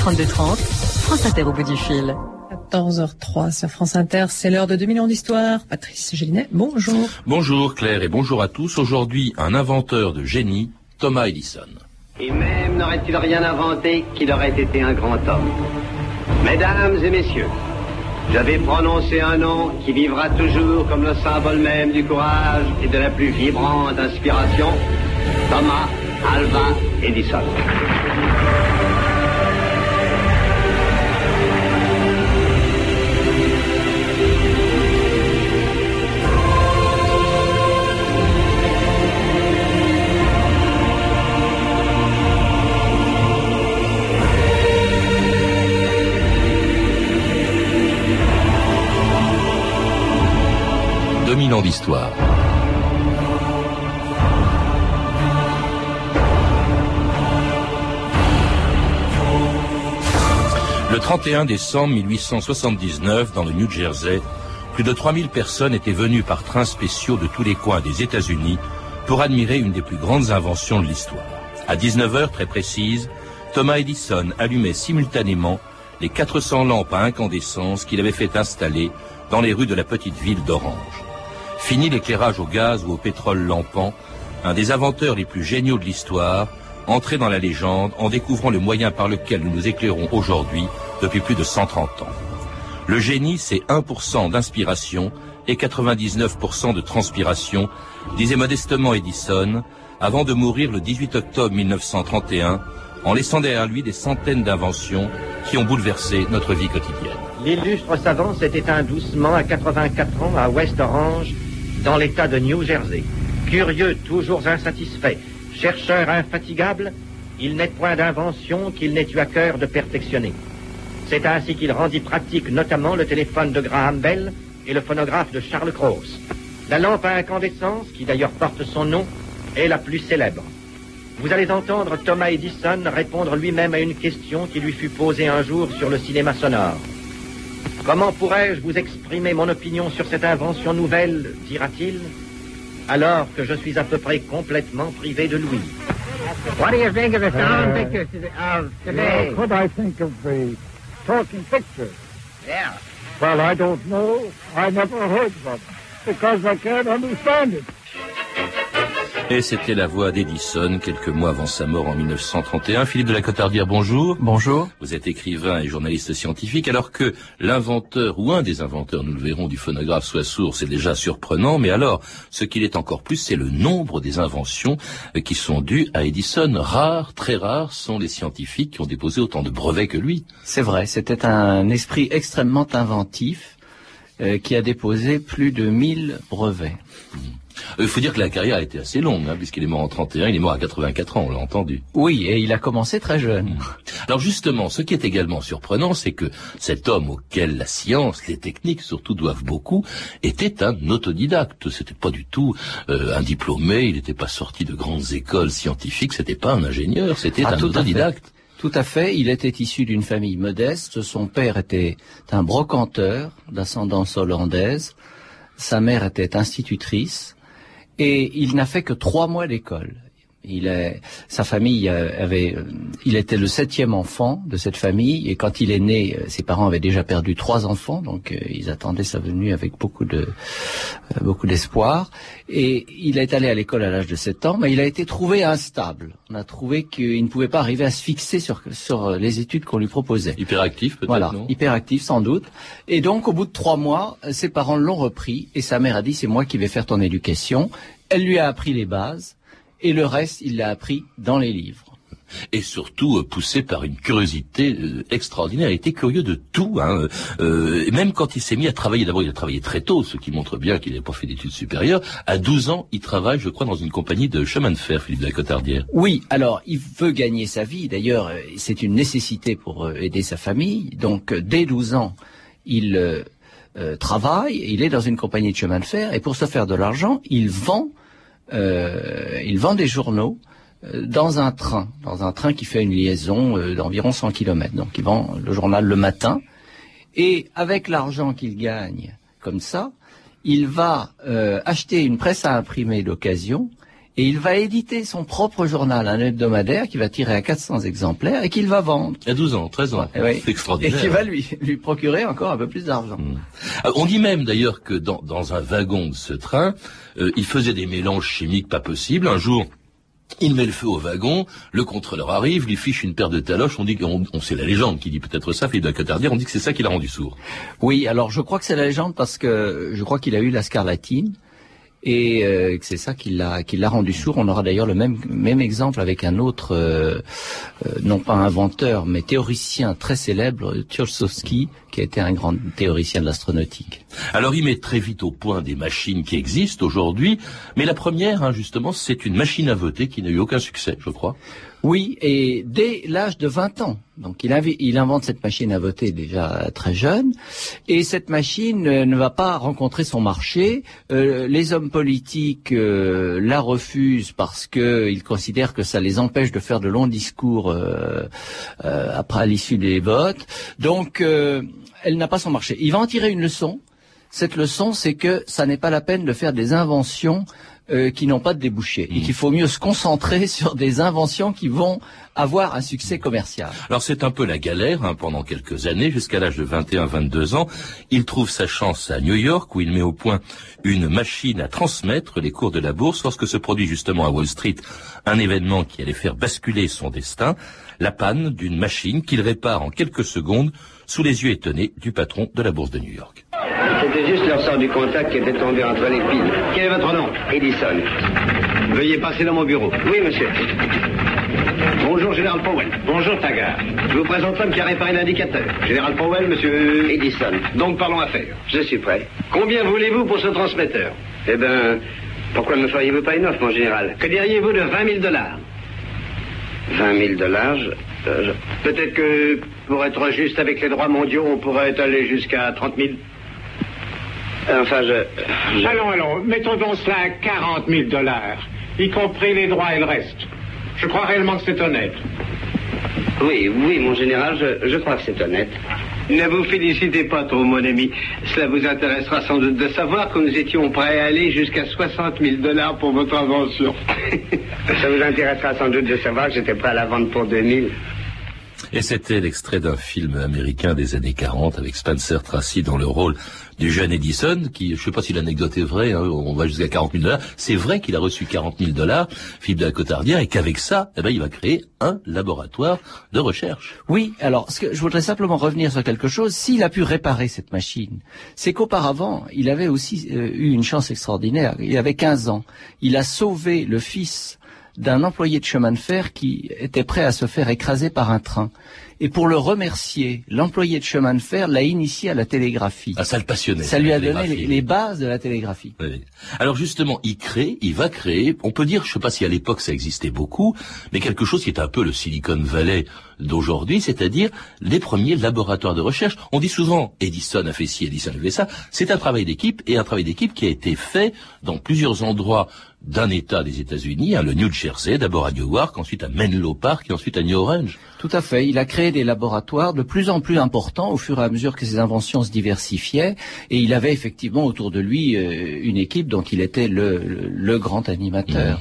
3230, France Inter au bout du fil. 14h03 sur France Inter, c'est l'heure de 2 millions d'histoires. Patrice Gélinet, bonjour. Bonjour Claire et bonjour à tous. Aujourd'hui, un inventeur de génie, Thomas Edison. Et même n'aurait-il rien inventé qu'il aurait été un grand homme. Mesdames et messieurs, j'avais prononcé un nom qui vivra toujours comme le symbole même du courage et de la plus vibrante inspiration, Thomas Alva Edison. 2000 ans d'histoire. Le 31 décembre 1879, dans le New Jersey, plus de 3000 personnes étaient venues par trains spéciaux de tous les coins des États-Unis pour admirer une des plus grandes inventions de l'histoire. À 19h très précise, Thomas Edison allumait simultanément les 400 lampes à incandescence qu'il avait fait installer dans les rues de la petite ville d'Orange. Fini l'éclairage au gaz ou au pétrole lampant, un des inventeurs les plus géniaux de l'histoire, entré dans la légende en découvrant le moyen par lequel nous nous éclairons aujourd'hui depuis plus de 130 ans. Le génie, c'est 1% d'inspiration et 99% de transpiration, disait modestement Edison, avant de mourir le 18 octobre 1931, en laissant derrière lui des centaines d'inventions qui ont bouleversé notre vie quotidienne. L'illustre savant s'est éteint doucement à 84 ans à West Orange, dans l'état de New Jersey. Curieux, toujours insatisfait, chercheur infatigable, il n'est point d'invention qu'il n'ait eu à cœur de perfectionner. C'est ainsi qu'il rendit pratique notamment le téléphone de Graham Bell et le phonographe de Charles Cross. La lampe à incandescence, qui d'ailleurs porte son nom, est la plus célèbre. Vous allez entendre Thomas Edison répondre lui-même à une question qui lui fut posée un jour sur le cinéma sonore. Comment pourrais-je vous exprimer mon opinion sur cette invention nouvelle, dira-t-il, alors que je suis à peu près complètement privé de Louis What do you think of the sound picture of today? What I think of the talking picture? Yeah. Well, I don't know. I never heard of it because I can't understand it. Et c'était la voix d'Edison quelques mois avant sa mort en 1931. Philippe de la Cotardière, bonjour. Bonjour. Vous êtes écrivain et journaliste scientifique, alors que l'inventeur ou un des inventeurs, nous le verrons, du phonographe soit sourd, c'est déjà surprenant. Mais alors, ce qu'il est encore plus, c'est le nombre des inventions euh, qui sont dues à Edison. Rares, très rares, sont les scientifiques qui ont déposé autant de brevets que lui. C'est vrai, c'était un esprit extrêmement inventif euh, qui a déposé plus de 1000 brevets. Il faut dire que la carrière a été assez longue, hein, puisqu'il est mort en 31, il est mort à 84 ans, on l'a entendu. Oui, et il a commencé très jeune. Alors justement, ce qui est également surprenant, c'est que cet homme auquel la science, les techniques surtout doivent beaucoup, était un autodidacte. C'était pas du tout euh, un diplômé, il n'était pas sorti de grandes écoles scientifiques, c'était pas un ingénieur, c'était Ah, un tout autodidacte. Tout à fait, il était issu d'une famille modeste, son père était un brocanteur d'ascendance hollandaise, sa mère était institutrice, et il n'a fait que trois mois d'école. Il est, sa famille euh, avait, euh, il était le septième enfant de cette famille et quand il est né, euh, ses parents avaient déjà perdu trois enfants, donc ils attendaient sa venue avec beaucoup de, beaucoup d'espoir. Et il est allé à l'école à l'âge de 7 ans, mais il a été trouvé instable. On a trouvé qu'il ne pouvait pas arriver à se fixer sur, sur les études qu'on lui proposait. Hyperactif peut-être, Voilà, non? hyperactif sans doute. Et donc, au bout de trois mois, ses parents l'ont repris et sa mère a dit c'est moi qui vais faire ton éducation. Elle lui a appris les bases et le reste, il l'a appris dans les livres. et surtout euh, poussé par une curiosité euh, extraordinaire. Il était curieux de tout, hein. Euh, et même quand il s'est mis à travailler, d'abord il a travaillé très tôt, ce qui montre bien qu'il n'avait pas fait d'études supérieures. À 12 ans, il travaille, je crois, dans une compagnie de chemin de fer, Philippe de la Cotardière. Oui, alors il veut gagner sa vie. D'ailleurs, euh, c'est une nécessité pour aider sa famille. Donc, dès 12 ans, il euh, travaille. Il est dans une compagnie de chemin de fer et pour se faire de l'argent, il vend, il vend des journaux euh, dans un train, dans un train qui fait une liaison euh, d'environ 100 km. Donc, il vend le journal le matin et avec l'argent qu'il gagne comme ça, il va euh, acheter une presse à imprimer d'occasion et il va éditer son propre journal, un hebdomadaire qui va tirer à 400 exemplaires et qu'il va vendre. A 12 ans, 13 ans. Et, oui. Extraordinaire. et qui va lui, lui procurer encore un peu plus d'argent. Ah, On dit même d'ailleurs que dans, dans un wagon de ce train, euh, il faisait des mélanges chimiques pas possibles. Un jour, il met le feu au wagon, le contrôleur arrive, lui fiche une paire de taloches, on dit qu'on on, c'est la légende qui dit peut-être ça, Philippe de Cotardière, on dit que c'est ça qui l'a rendu sourd. Oui, alors je crois que c'est la légende parce que je crois qu'il a eu la scarlatine et euh, c'est ça qui l'a qui l'a rendu sourd. On aura d'ailleurs le même même exemple avec un autre, euh, euh, non pas inventeur, mais théoricien très célèbre, Tchaikovsky, qui a été un grand théoricien de l'astronautique. Alors il met très vite au point des machines qui existent aujourd'hui, mais la première, hein, justement, c'est une machine à voter qui n'a eu aucun succès, je crois. Oui, et dès l'âge de 20 ans. Donc il, invente cette machine à voter déjà très jeune, et cette machine euh, ne va pas rencontrer son marché. Euh, les hommes politiques euh, la refusent parce qu'ils considèrent que ça les empêche de faire de longs discours après l'issue des votes. Donc elle n'a pas son marché. Il va en tirer une leçon. Cette leçon, c'est que ça n'est pas la peine de faire des inventions euh, qui n'ont pas de débouché et qu'il faut mieux se concentrer sur des inventions qui vont avoir un succès commercial. Alors c'est un peu la galère hein, pendant quelques années, jusqu'à l'âge de 21-22 ans. Il trouve sa chance à New York où il met au point une machine à transmettre les cours de la bourse lorsque se produit justement à Wall Street un événement qui allait faire basculer son destin, la panne d'une machine qu'il répare en quelques secondes sous les yeux étonnés du patron de la bourse de New York. C'était juste leur sort du contact qui était tombé entre les piles. Quel est votre nom Edison. Veuillez passer dans mon bureau. Oui, monsieur. Bonjour, Général Powell. Bonjour, Taggart. Je vous présente l'homme qui a réparé l'indicateur. Général Powell, monsieur Edison. Donc parlons affaires. Je suis prêt. Combien voulez-vous pour ce transmetteur Eh bien, pourquoi ne me feriez-vous pas une offre, mon général Que diriez-vous de 20 000 dollars 20 000 dollars euh, je- Peut-être que, pour être juste avec les droits mondiaux, on pourrait aller jusqu'à 30 000 Enfin, je... je- Allons, allons, mettons donc cela à 40 000 dollars, y compris les droits et le reste. Je crois réellement que c'est honnête. Oui, oui, mon général, je, je crois que c'est honnête. Ne vous félicitez pas trop, mon ami. Cela vous intéressera sans doute de savoir que nous étions prêts à aller jusqu'à 60 000 dollars pour votre invention. Ça vous intéressera sans doute de savoir que j'étais prêt à la vendre pour 2000. Et c'était l'extrait d'un film américain des années 40 avec Spencer Tracy dans le rôle du jeune Edison, qui, je sais pas si l'anecdote est vraie, hein, on va jusqu'à 40 000 dollars. C'est vrai qu'il a reçu 40 000 dollars, Philippe de la Cotardière, et qu'avec ça, eh ben, il va créer un laboratoire de recherche. Oui, alors ce que je voudrais simplement revenir sur quelque chose. S'il a pu réparer cette machine, c'est qu'auparavant, il avait aussi euh, eu une chance extraordinaire. Il avait 15 ans. Il a sauvé le fils d'un employé de chemin de fer qui était prêt à se faire écraser par un train. Et pour le remercier, l'employé de chemin de fer l'a initié à la télégraphie. Ah, ça le passionnait. Ça lui a donné les, les bases de la télégraphie. Oui. Alors justement, il crée, il va créer, on peut dire, je sais pas si à l'époque ça existait beaucoup, mais quelque chose qui est un peu le Silicon Valley d'aujourd'hui, c'est-à-dire les premiers laboratoires de recherche. On dit souvent, Edison a fait ci, Edison a fait ça. C'est un travail d'équipe, et un travail d'équipe qui a été fait dans plusieurs endroits d'un État des États-Unis, hein, le New Jersey, d'abord à Newark, ensuite à Menlo Park, et ensuite à New Orange. Tout à fait. Il a créé des laboratoires de plus en plus importants au fur et à mesure que ses inventions se diversifiaient. Et il avait effectivement autour de lui euh, une équipe dont il était le, le, le grand animateur.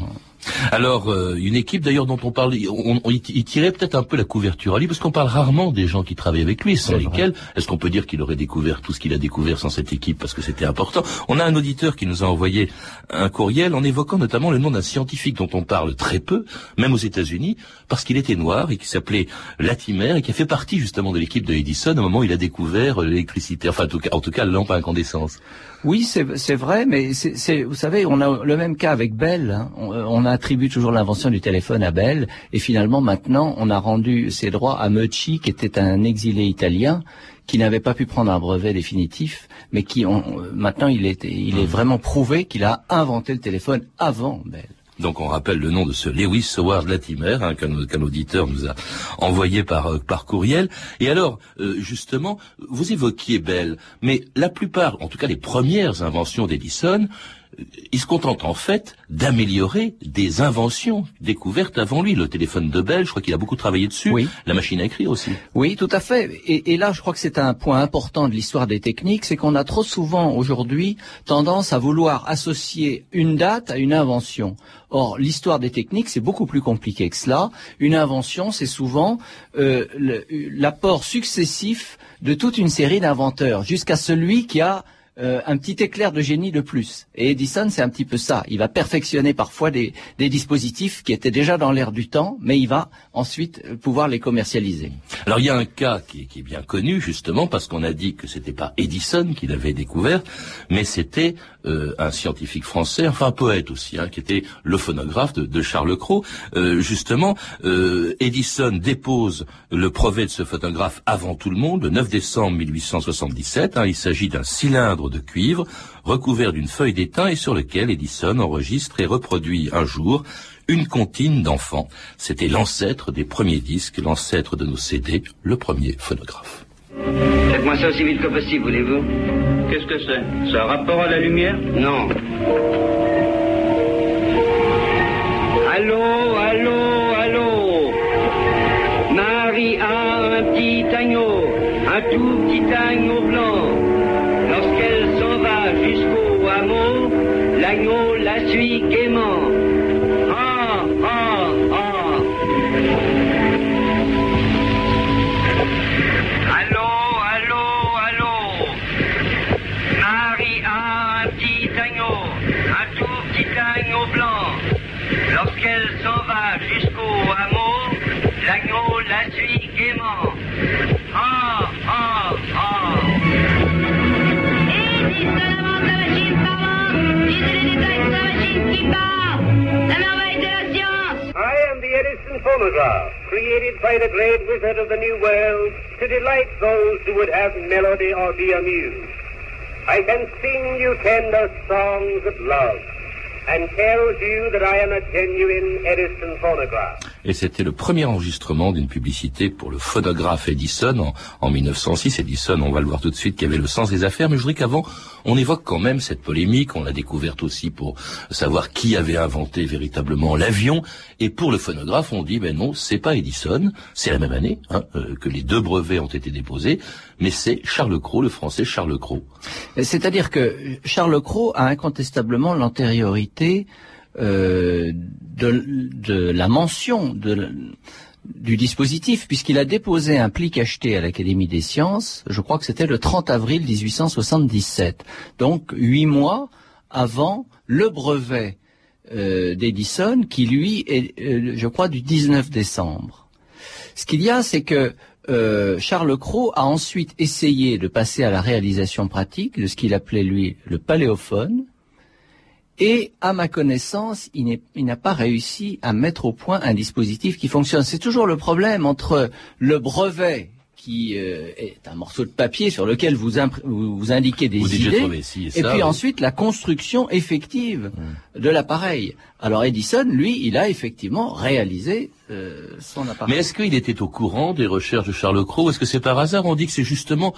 Alors, euh, une équipe d'ailleurs dont on parle, on, on- il tirait peut-être un peu la couverture à lui, parce qu'on parle rarement des gens qui travaillent avec lui, sans lesquels, est-ce qu'on peut dire qu'il aurait découvert tout ce qu'il a découvert sans cette équipe, parce que c'était important? On a un auditeur qui nous a envoyé un courriel en évoquant notamment le nom d'un scientifique dont on parle très peu, même aux États-Unis, parce qu'il était noir et qui s'appelait Latimer et qui a fait partie justement de l'équipe de Edison au moment où il a découvert l'électricité, enfin en tout cas, en tout cas la lampe à incandescence. Oui, c'est vrai, mais c'est vous savez, on a le même cas avec Bell. hein. On, attribue toujours l'invention du téléphone à Bell, et finalement maintenant, on a rendu ses droits à Meucci, qui était un exilé italien qui n'avait pas pu prendre un brevet définitif, mais qui on- euh, maintenant il est il est vraiment prouvé qu'il a inventé le téléphone avant Bell. Donc on rappelle le nom de ce Lewis Howard Latimer hein, qu'un auditeur nous a envoyé par euh, par courriel. Et alors euh, justement, vous évoquiez Bell, mais la plupart, en tout cas les premières inventions d'Edison, il se contente en fait d'améliorer des inventions découvertes avant lui. Le téléphone de Bell, je crois qu'il a beaucoup travaillé dessus. Oui. La machine à écrire aussi. Oui, tout à fait. Et, et là, je crois que c'est un point important de l'histoire des techniques, c'est qu'on a trop souvent aujourd'hui tendance à vouloir associer une date à une invention. Or, l'histoire des techniques, c'est beaucoup plus compliqué que cela. Une invention, c'est souvent euh, l'apport successif de toute une série d'inventeurs, jusqu'à celui qui a euh, un petit éclair de génie de plus. Et Edison, c'est un petit peu ça. Il va perfectionner parfois des, des dispositifs qui étaient déjà dans l'air du temps, mais il va ensuite euh, pouvoir les commercialiser. Alors il y a un cas qui qui est bien connu justement parce qu'on a dit que c'était pas Edison qui l'avait découvert, mais c'était euh, un scientifique français, enfin un poète aussi, hein, qui était le phonographe de, Charles Cros. Euh, justement, euh, Edison dépose le brevet de ce phonographe avant tout le monde, le 9 décembre 1877. hein. il s'agit d'un cylindre de cuivre recouvert d'une feuille d'étain et sur lequel Edison enregistre et reproduit un jour une comptine d'enfants. C'était l'ancêtre des premiers disques, l'ancêtre de nos CD, le premier phonographe. Faites-moi ça aussi vite que possible, voulez-vous Qu'est-ce que c'est? Ça a rapport à la lumière? Non. Allô, allô, allô? Marie a un petit agneau, un tout petit agneau blanc. Lorsqu'elle s'en va jusqu'au hameau, l'agneau la suit gaiement. Phonograph, created by the great wizard of the New World to delight those who would have melody or be amused. I can sing you tender songs of love and tell you that I am a genuine Edison phonograph. Et c'était le premier enregistrement d'une publicité pour le phonographe Edison en, en 1906. Edison, on va le voir tout de suite, qui avait le sens des affaires. Mais je voudrais qu'avant, on évoque quand même cette polémique. On l'a découverte aussi pour savoir qui avait inventé véritablement l'avion. Et pour le phonographe, on dit, ben non, c'est pas Edison. C'est la même année hein, euh, que les deux brevets ont été déposés. Mais c'est Charles Cros, le français Charles Cros. C'est-à-dire que Charles Cros a incontestablement l'antériorité euh, de, la mention du dispositif, puisqu'il a déposé un pli cacheté à l'Académie des sciences, je crois que c'était le 30 avril 1877, donc huit mois avant le brevet euh, d'Edison, qui lui est, euh, je crois, du 19 décembre. Ce qu'il y a, c'est que Charles Cros a ensuite essayé de passer à la réalisation pratique de ce qu'il appelait lui le paléophone, et à ma connaissance, il n'a pas réussi à mettre au point un dispositif qui fonctionne. C'est toujours le problème entre le brevet qui euh, est un morceau de papier sur lequel vous, vous, indiquez des Vous idées, et et ça, puis oui. ensuite la construction effective de l'appareil. Alors Edison, lui, il a effectivement réalisé euh, son appareil. Mais est-ce qu'il était au courant des recherches de Charles Cros? Est-ce que c'est par hasard? On dit que c'est justement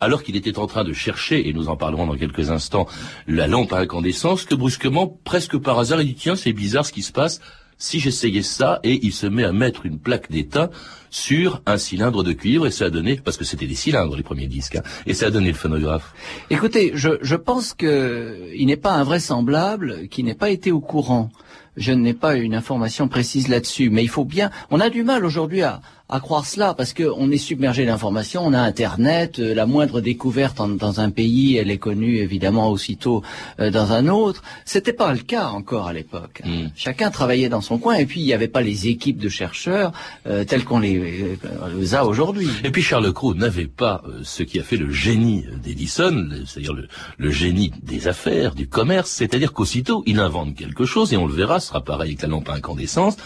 alors qu'il était en train de chercher, et nous en parlerons dans quelques instants, la lampe à incandescence, que brusquement, presque par hasard, il dit tiens, c'est bizarre ce qui se passe. Si j'essayais ça, et il se met à mettre une plaque d'étain sur un cylindre de cuivre, et ça a donné, parce que c'était des cylindres les premiers disques, hein, et ça a donné le phonographe. Écoutez, je, je pense que il n'est pas invraisemblable qu'il n'ait pas été au courant. Je n'ai pas une information précise là-dessus, mais il faut bien. On a du mal aujourd'hui à, à croire cela parce que on est submergé d'informations. On a Internet, euh, la moindre découverte en- dans un pays, elle est connue évidemment aussitôt euh, dans un autre. C'était pas le cas encore à l'époque. Mm. Chacun travaillait dans son coin et puis il n'y avait pas les équipes de chercheurs euh, telles qu'on les, les a aujourd'hui. Et puis Charles Cros n'avait pas euh, ce qui a fait le génie d'Edison, c'est-à-dire le, le génie des affaires, du commerce, c'est-à-dire qu'aussitôt il invente quelque chose, et on le verra, ce sera pareil avec la lampe à incandescence,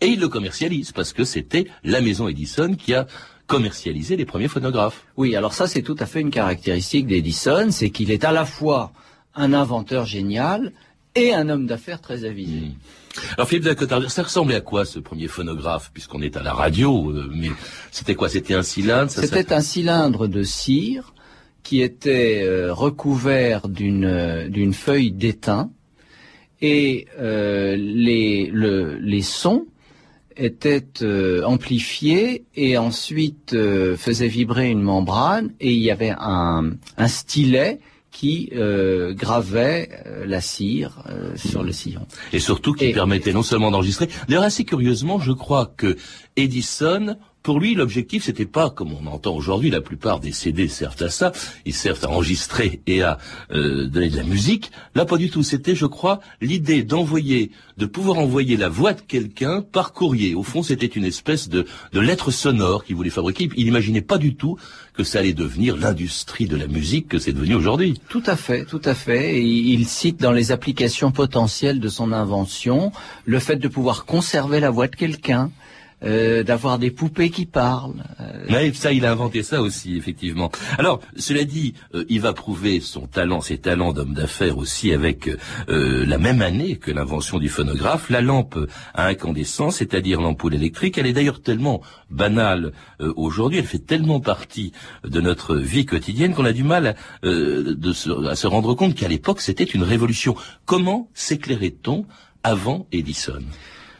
et il le commercialise, parce que c'était la maison Edison qui a commercialisé les premiers phonographes. Oui, alors ça c'est tout à fait une caractéristique d'Edison, c'est qu'il est à la fois un inventeur génial et un homme d'affaires très avisé. Alors Philippe Dacotar, ça ressemblait à quoi ce premier phonographe, puisqu'on est à la radio, euh, mais c'était quoi? C'était un cylindre C'était ça- un cylindre de cire qui était euh, recouvert d'une euh, d'une feuille d'étain et euh, les, le, les sons étaient amplifiés et ensuite faisaient vibrer une membrane et il y avait un, un stylet qui euh, gravait euh, la cire euh, sur le sillon. Et surtout qui Et- permettait non seulement d'enregistrer. D'ailleurs, assez curieusement, je crois que Edison, pour lui, l'objectif, c'était pas, comme on entend aujourd'hui, la plupart des CD servent à ça, ils servent à enregistrer et à euh, donner de la musique. Là, pas du tout. C'était, je crois, l'idée d'envoyer, de pouvoir envoyer la voix de quelqu'un par courrier. Au fond, c'était une espèce de, de lettre sonore qu'il voulait fabriquer. Il n'imaginait pas du tout que ça allait devenir l'industrie de la musique que c'est devenu aujourd'hui. Tout à fait, tout à fait. Et il cite dans les applications potentielles de son invention le fait de pouvoir conserver la voix de quelqu'un, euh, d'avoir des poupées qui parlent. euh, Mais ça, il a inventé ça aussi, effectivement. Alors, cela dit, euh, il va prouver son talent, ses talents d'homme d'affaires aussi avec euh, la même année que l'invention du phonographe, la lampe à incandescence, c'est-à-dire l'ampoule électrique. Elle est d'ailleurs tellement banale euh, aujourd'hui, elle fait tellement partie de notre vie quotidienne qu'on a du mal à, euh, de se, à se rendre compte qu'à l'époque, c'était une révolution. Comment s'éclairait-on avant Edison?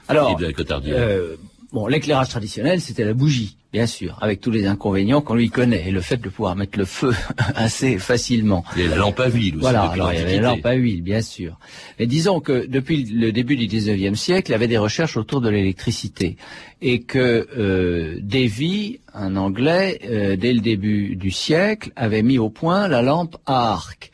Alors, euh, bon, l'éclairage traditionnel, c'était la bougie, bien sûr, avec tous les inconvénients qu'on lui connaît et le fait de pouvoir mettre le feu assez facilement. Et la lampe à huile aussi. Voilà, alors il y avait la lampe à huile, bien sûr. Mais disons que depuis le début du 19e siècle, il y avait des recherches autour de l'électricité. Et que euh, Davy, un Anglais, euh, dès le début du siècle, avait mis au point la lampe à arc,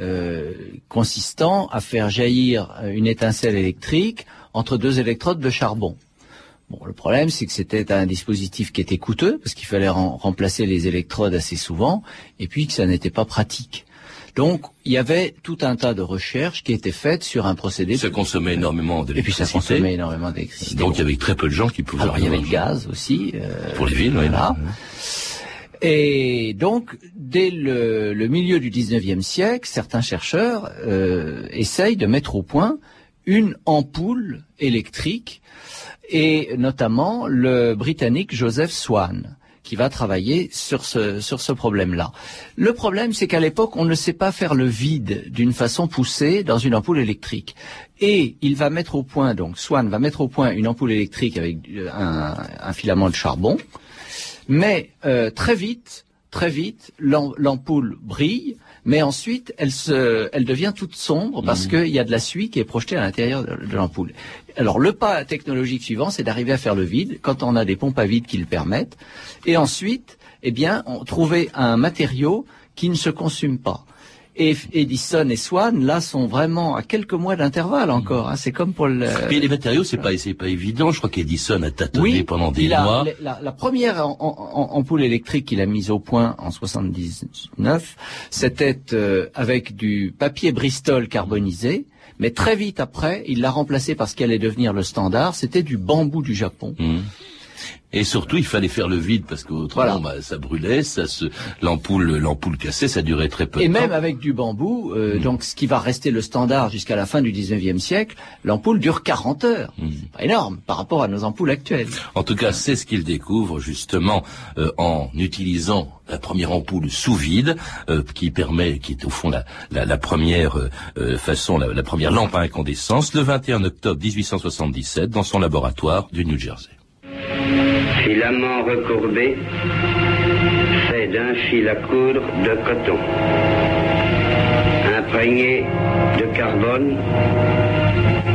euh, consistant à faire jaillir une étincelle électrique entre deux électrodes de charbon. Bon, le problème, c'est que c'était un dispositif qui était coûteux, parce qu'il fallait rem- remplacer les électrodes assez souvent, et puis que ça n'était pas pratique. Donc, il y avait tout un tas de recherches qui étaient faites sur un procédé. Ça consommait énormément et puis d'électricité. ça consommait énormément d'électricité. Donc il y avait très peu de gens qui pouvaient. Alors, il y avait le gaz aussi. euh, Pour les villes, oui. voilà. Et donc, dès le, le milieu du 19e siècle, certains chercheurs euh, essayent de mettre au point une ampoule électrique, et notamment le Britannique Joseph Swan, qui va travailler sur ce, problème-là. Le problème, c'est qu'à l'époque, on ne sait pas faire le vide d'une façon poussée dans une ampoule électrique. Et il va mettre au point, donc Swan va mettre au point une ampoule électrique avec euh, un, filament de charbon, mais euh, très vite, très vite, l'am- l'ampoule brille, mais ensuite elle se, elle devient toute sombre parce qu'il y a de la suie qui est projetée à l'intérieur de, de l'ampoule. Alors le pas technologique suivant, c'est d'arriver à faire le vide quand on a des pompes à vide qui le permettent, et ensuite, eh bien, on trouver un matériau qui ne se consume pas. Et Edison et Swan, là, sont vraiment à quelques mois d'intervalle encore. hein. C'est comme pour le. Puis les matériaux, c'est pas, c'est pas évident. Je crois qu'Edison a tâtonné pendant des a- mois. La, la première en- en- en- ampoule électrique qu'il a mise au point en 79, c'était euh, avec du papier Bristol carbonisé. Mais très vite après, il l'a remplacé par ce qui allait devenir le standard. C'était du bambou du Japon. Hum. Et surtout, il fallait faire le vide parce qu'autrement, Voilà. bah, ça brûlait, ça se, l'ampoule, l'ampoule cassait, ça durait très peu Et de temps. même avec du bambou, euh, Mm. donc ce qui va rester le standard jusqu'à la fin du 19e siècle, l'ampoule dure 40 heures. Mm. C'est pas énorme par rapport à nos ampoules actuelles. En tout cas, c'est ce qu'il découvre justement euh, en utilisant la première ampoule sous vide, euh, qui permet, qui est au fond la, la, la première euh, euh, façon, la, la première lampe à incandescence, le 21 octobre 1877, dans son laboratoire du New Jersey. Filament recourbé, fait d'un fil à coudre de coton, imprégné de carbone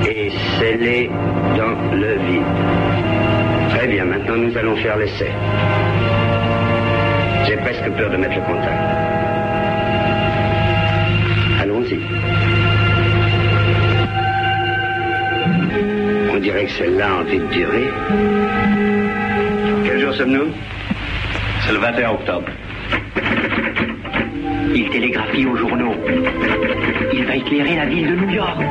et scellé dans le vide. Très bien, maintenant nous allons faire l'essai. J'ai presque peur de mettre le contact. Allons-y. Dirait que celle-là a envie de durer. Quel jour sommes-nous? C'est le 21 octobre. Il télégraphie aux journaux. Il va éclairer la ville de New York.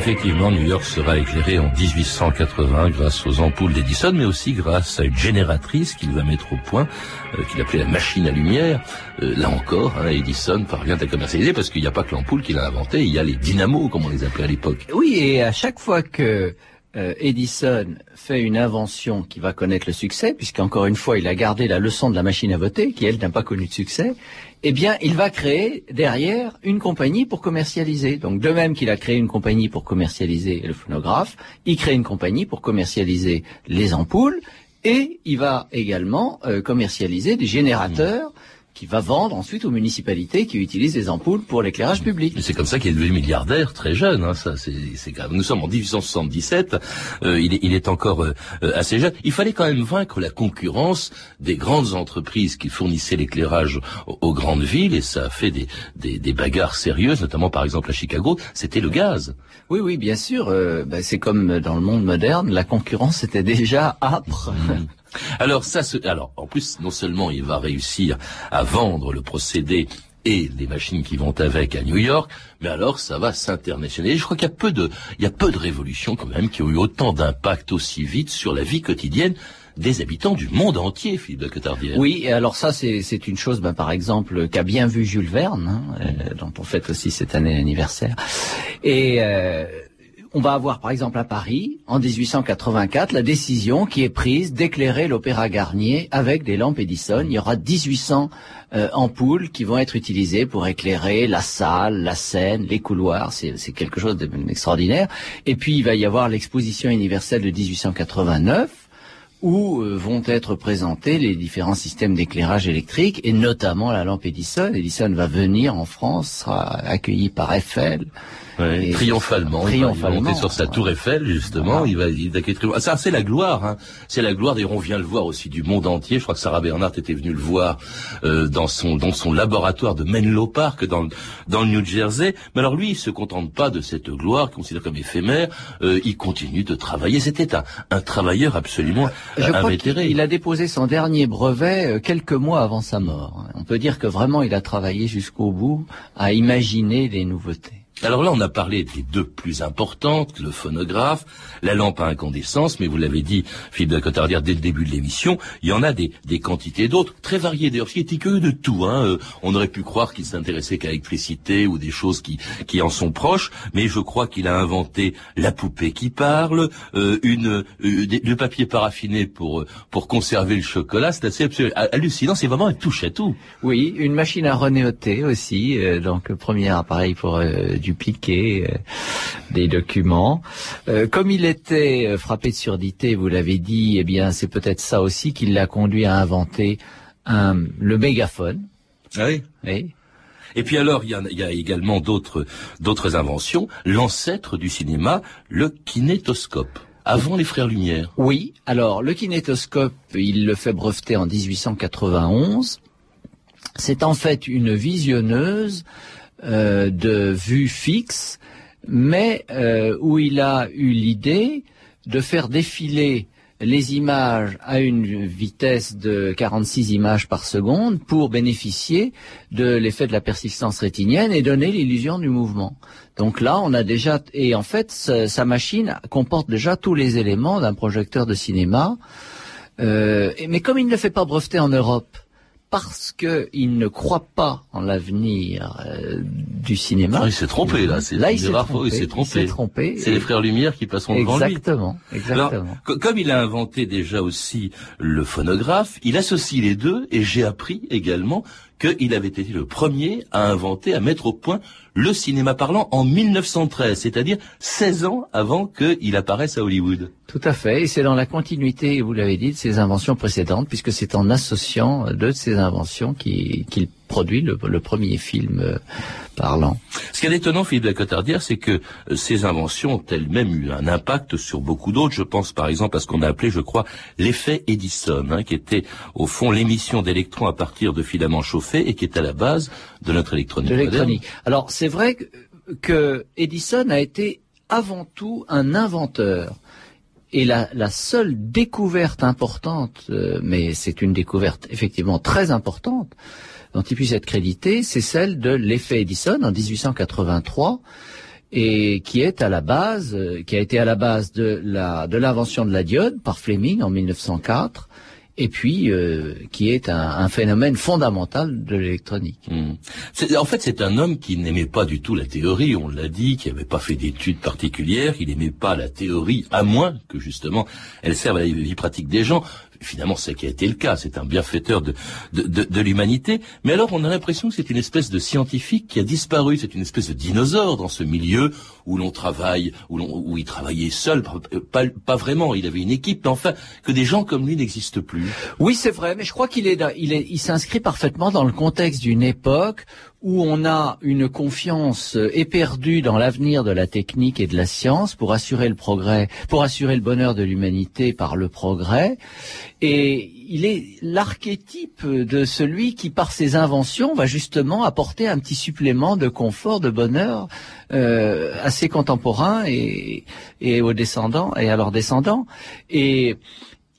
Effectivement, New York sera éclairé en 1880 grâce aux ampoules d'Edison, mais aussi grâce à une génératrice qu'il va mettre au point, euh, qu'il appelait la machine à lumière. Euh, là encore, hein, Edison parvient à commercialiser parce qu'il n'y a pas que l'ampoule qu'il a inventé, il y a les dynamos, comme on les appelait à l'époque. Oui, et à chaque fois que euh, Edison fait une invention qui va connaître le succès, puisqu'encore une fois, il a gardé la leçon de la machine à voter, qui elle n'a pas connu de succès, eh bien, il va créer derrière une compagnie pour commercialiser. Donc, de même qu'il a créé une compagnie pour commercialiser le phonographe, il crée une compagnie pour commercialiser les ampoules, et il va également euh, commercialiser des générateurs qui va vendre ensuite aux municipalités qui utilisent des ampoules pour l'éclairage public. C'est comme ça qu'il est devenu milliardaire très jeune. Hein, ça, c'est, Nous sommes en 1877. Euh, il, est, il est encore euh, euh, assez jeune. Il fallait quand même vaincre la concurrence des grandes entreprises qui fournissaient l'éclairage aux, grandes villes, et ça a fait des, des, des, bagarres sérieuses, notamment par exemple à Chicago. C'était le gaz. Oui, oui, bien sûr. Ben, c'est comme dans le monde moderne, la concurrence était déjà âpre. Mmh. Alors ça, alors en plus, non seulement il va réussir à vendre le procédé et les machines qui vont avec à New York, mais alors ça va s'internationaliser. Je crois qu'il y a peu de, il y a peu de révolutions quand même qui ont eu autant d'impact aussi vite sur la vie quotidienne des habitants du monde entier, Philippe de Cotardière. Oui, alors ça, c'est une chose, ben, par exemple, qu'a bien vu Jules Verne, hein, euh, dont on fête aussi cette année l'anniversaire. Et euh, on va avoir par exemple à Paris, en 1884, la décision qui est prise d'éclairer l'Opéra Garnier avec des lampes Edison. Il y aura 1800 euh, ampoules qui vont être utilisées pour éclairer la salle, la scène, les couloirs. C'est quelque chose d'extraordinaire. Et puis il va y avoir l'exposition universelle de 1889 où euh, vont être présentés les différents systèmes d'éclairage électrique et notamment la lampe Edison. Edison va venir en France, sera accueilli par Eiffel triomphalement, Il va monter sur sa tour Eiffel, justement. Il va, il va Ça, c'est la gloire. Hein. C'est la gloire. D'ailleurs, on vient le voir aussi du monde entier. Je crois que Sarah Bernhardt était venue le voir euh, dans son dans son laboratoire de Menlo Park, dans dans le New Jersey. Mais alors lui, il se contente pas de cette gloire qu'il considère comme éphémère. Euh, il continue de travailler. C'était un, un travailleur absolument Je invétéré. il a déposé son dernier brevet euh, quelques mois avant sa mort. On peut dire que vraiment, il a travaillé jusqu'au bout à imaginer des nouveautés. Alors là, on a parlé des deux plus importantes, le phonographe, la lampe à incandescence, mais vous l'avez dit, Philippe de Cotardière, dès le début de l'émission, il y en a des, des quantités d'autres, très variées d'ailleurs, qui était que de tout. Hein. Euh, on aurait pu croire qu'il s'intéressait qu'à l'électricité ou des choses qui, qui en sont proches, mais je crois qu'il a inventé la poupée qui parle, euh, une, euh, le papier paraffiné pour, pour conserver le chocolat, c'est assez hallucinant, c'est vraiment un touche à tout. Oui, une machine à renéoter aussi, donc premier appareil pour du dupliquer euh, des documents. Euh, comme il était euh, frappé de surdité, vous l'avez dit, eh bien c'est peut-être ça aussi qui l'a conduit à inventer le mégaphone. Ah oui. oui. Et puis alors, il y a, également d'autres d'autres inventions. L'ancêtre du cinéma, le kinétoscope avant les frères Lumière. Oui, alors le kinétoscope, il le fait breveter en 1891. C'est en fait une visionneuse euh, de vue fixe, mais euh, où il a eu l'idée de faire défiler les images à une vitesse de 46 images par seconde pour bénéficier de l'effet de la persistance rétinienne et donner l'illusion du mouvement. Donc là, on a déjà, et en fait, sa machine comporte déjà tous les éléments d'un projecteur de cinéma. Euh, mais comme il ne fait pas breveter en Europe, parce qu'il ne croit pas en l'avenir euh, du cinéma. Ah, il s'est trompé là. Là, il s'est trompé. C'est les frères Lumière qui passeront devant lui. Exactement. Exactement. comme il a inventé déjà aussi le phonographe, il associe les deux et j'ai appris également qu'il avait été le premier à inventer, à mettre au point le cinéma parlant en 1913, c'est-à-dire 16 ans avant qu'il apparaisse à Hollywood. Tout à fait, et c'est dans la continuité, vous l'avez dit, de ses inventions précédentes, puisque c'est en associant deux de ces inventions qu'il produit le, premier film euh, parlant. Ce qui est étonnant, Philippe de la Cotardière, c'est que euh, ces inventions ont elles-mêmes eu un impact sur beaucoup d'autres. Je pense par exemple à ce qu'on a appelé, je crois, l'effet Edison, hein, qui était au fond l'émission d'électrons à partir de filaments chauffés et qui est à la base de notre électronique. De Alors c'est vrai que, Edison a été avant tout un inventeur. Et la, seule découverte importante, euh, mais c'est une découverte effectivement très importante, dont il puisse être crédité, c'est celle de l'effet Edison en 1883. et qui est à la base, euh, qui a été à la base de la de l'invention de la diode par Fleming en 1904 et puis euh, qui est un, un, phénomène fondamental de l'électronique. Mmh. En fait, c'est un homme qui n'aimait pas du tout la théorie, on l'a dit, qui n'avait pas fait d'études particulières, il n'aimait pas la théorie, à moins que justement elle serve à la vie pratique des gens finalement, ce qui a été le cas. C'est un bienfaiteur de, de, de, l'humanité. Mais alors, on a l'impression que c'est une espèce de scientifique qui a disparu. C'est une espèce de dinosaure dans ce milieu où l'on travaille, où, l'on, où il travaillait seul. Pas, pas vraiment. Il avait une équipe. Enfin, que des gens comme lui n'existent plus. Oui, c'est vrai. Mais je crois qu'il est, il est, il s'inscrit parfaitement dans le contexte d'une époque où on a une confiance éperdue dans l'avenir de la technique et de la science pour assurer le progrès, pour assurer le bonheur de l'humanité par le progrès. Et il est l'archétype de celui qui, par ses inventions, va justement apporter un petit supplément de confort, de bonheur euh, à ses contemporains et, et aux descendants et à leurs descendants. Et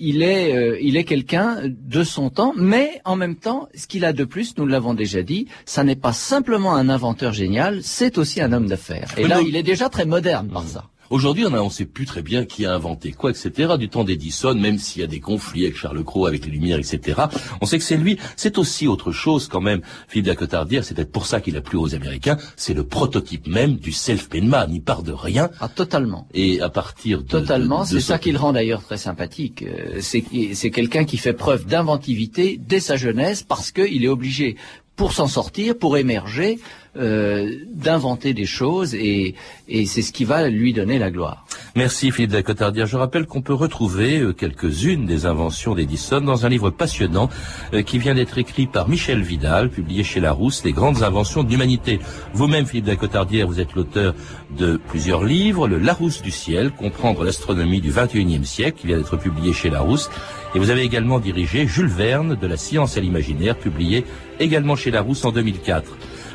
il est, euh, il est quelqu'un de son temps, mais en même temps, ce qu'il a de plus, nous l'avons déjà dit, ça n'est pas simplement un inventeur génial, c'est aussi un homme d'affaires. Et là, il est déjà très moderne par ça. Aujourd'hui, on ne sait plus très bien qui a inventé quoi, etc. Du temps d'Edison, même s'il y a des conflits avec Charles Cros, avec les Lumières, etc. On sait que c'est lui. C'est aussi autre chose quand même. Philippe Dacotardière, c'est peut-être pour ça qu'il a plu aux Américains. C'est le prototype même du self-made man. Il part de rien. Ah, totalement. Et à partir de... Totalement. C'est ça qui le rend d'ailleurs très sympathique. Euh, c'est quelqu'un qui fait preuve d'inventivité dès sa jeunesse parce qu'il est obligé pour s'en sortir, pour émerger, euh, d'inventer des choses et, et c'est ce qui va lui donner la gloire. Merci Philippe Dacotardière. Je rappelle qu'on peut retrouver euh, quelques-unes des inventions d'Edison dans un livre passionnant euh, qui vient d'être écrit par Michel Vidal, publié chez Larousse, Les grandes inventions de l'humanité. Vous-même, Philippe Dacotardière, vous êtes l'auteur de plusieurs livres, Le Larousse du ciel, comprendre l'astronomie du 21e siècle, qui vient d'être publié chez Larousse. Et vous avez également dirigé Jules Verne de la science à l'imaginaire, publié également chez Larousse en 2004.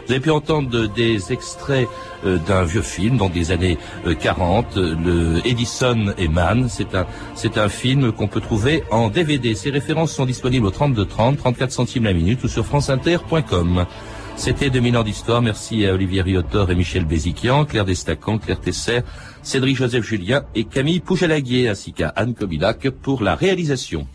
Vous avez pu entendre des extraits euh, d'un vieux film, donc des années 40, euh, le Edison et Mann. C'est un, c'est un film qu'on peut trouver en DVD. Ces références sont disponibles au 3230, 34 centimes la minute ou sur franceinter.com. C'était 2000 ans d'histoire. Merci à Olivier Riotor et Michel Béziquian, Claire Destacan, Claire Tesser, Cédric Joseph Julien et Camille Poujalaguier, ainsi qu'à Anne Kobilac pour la réalisation.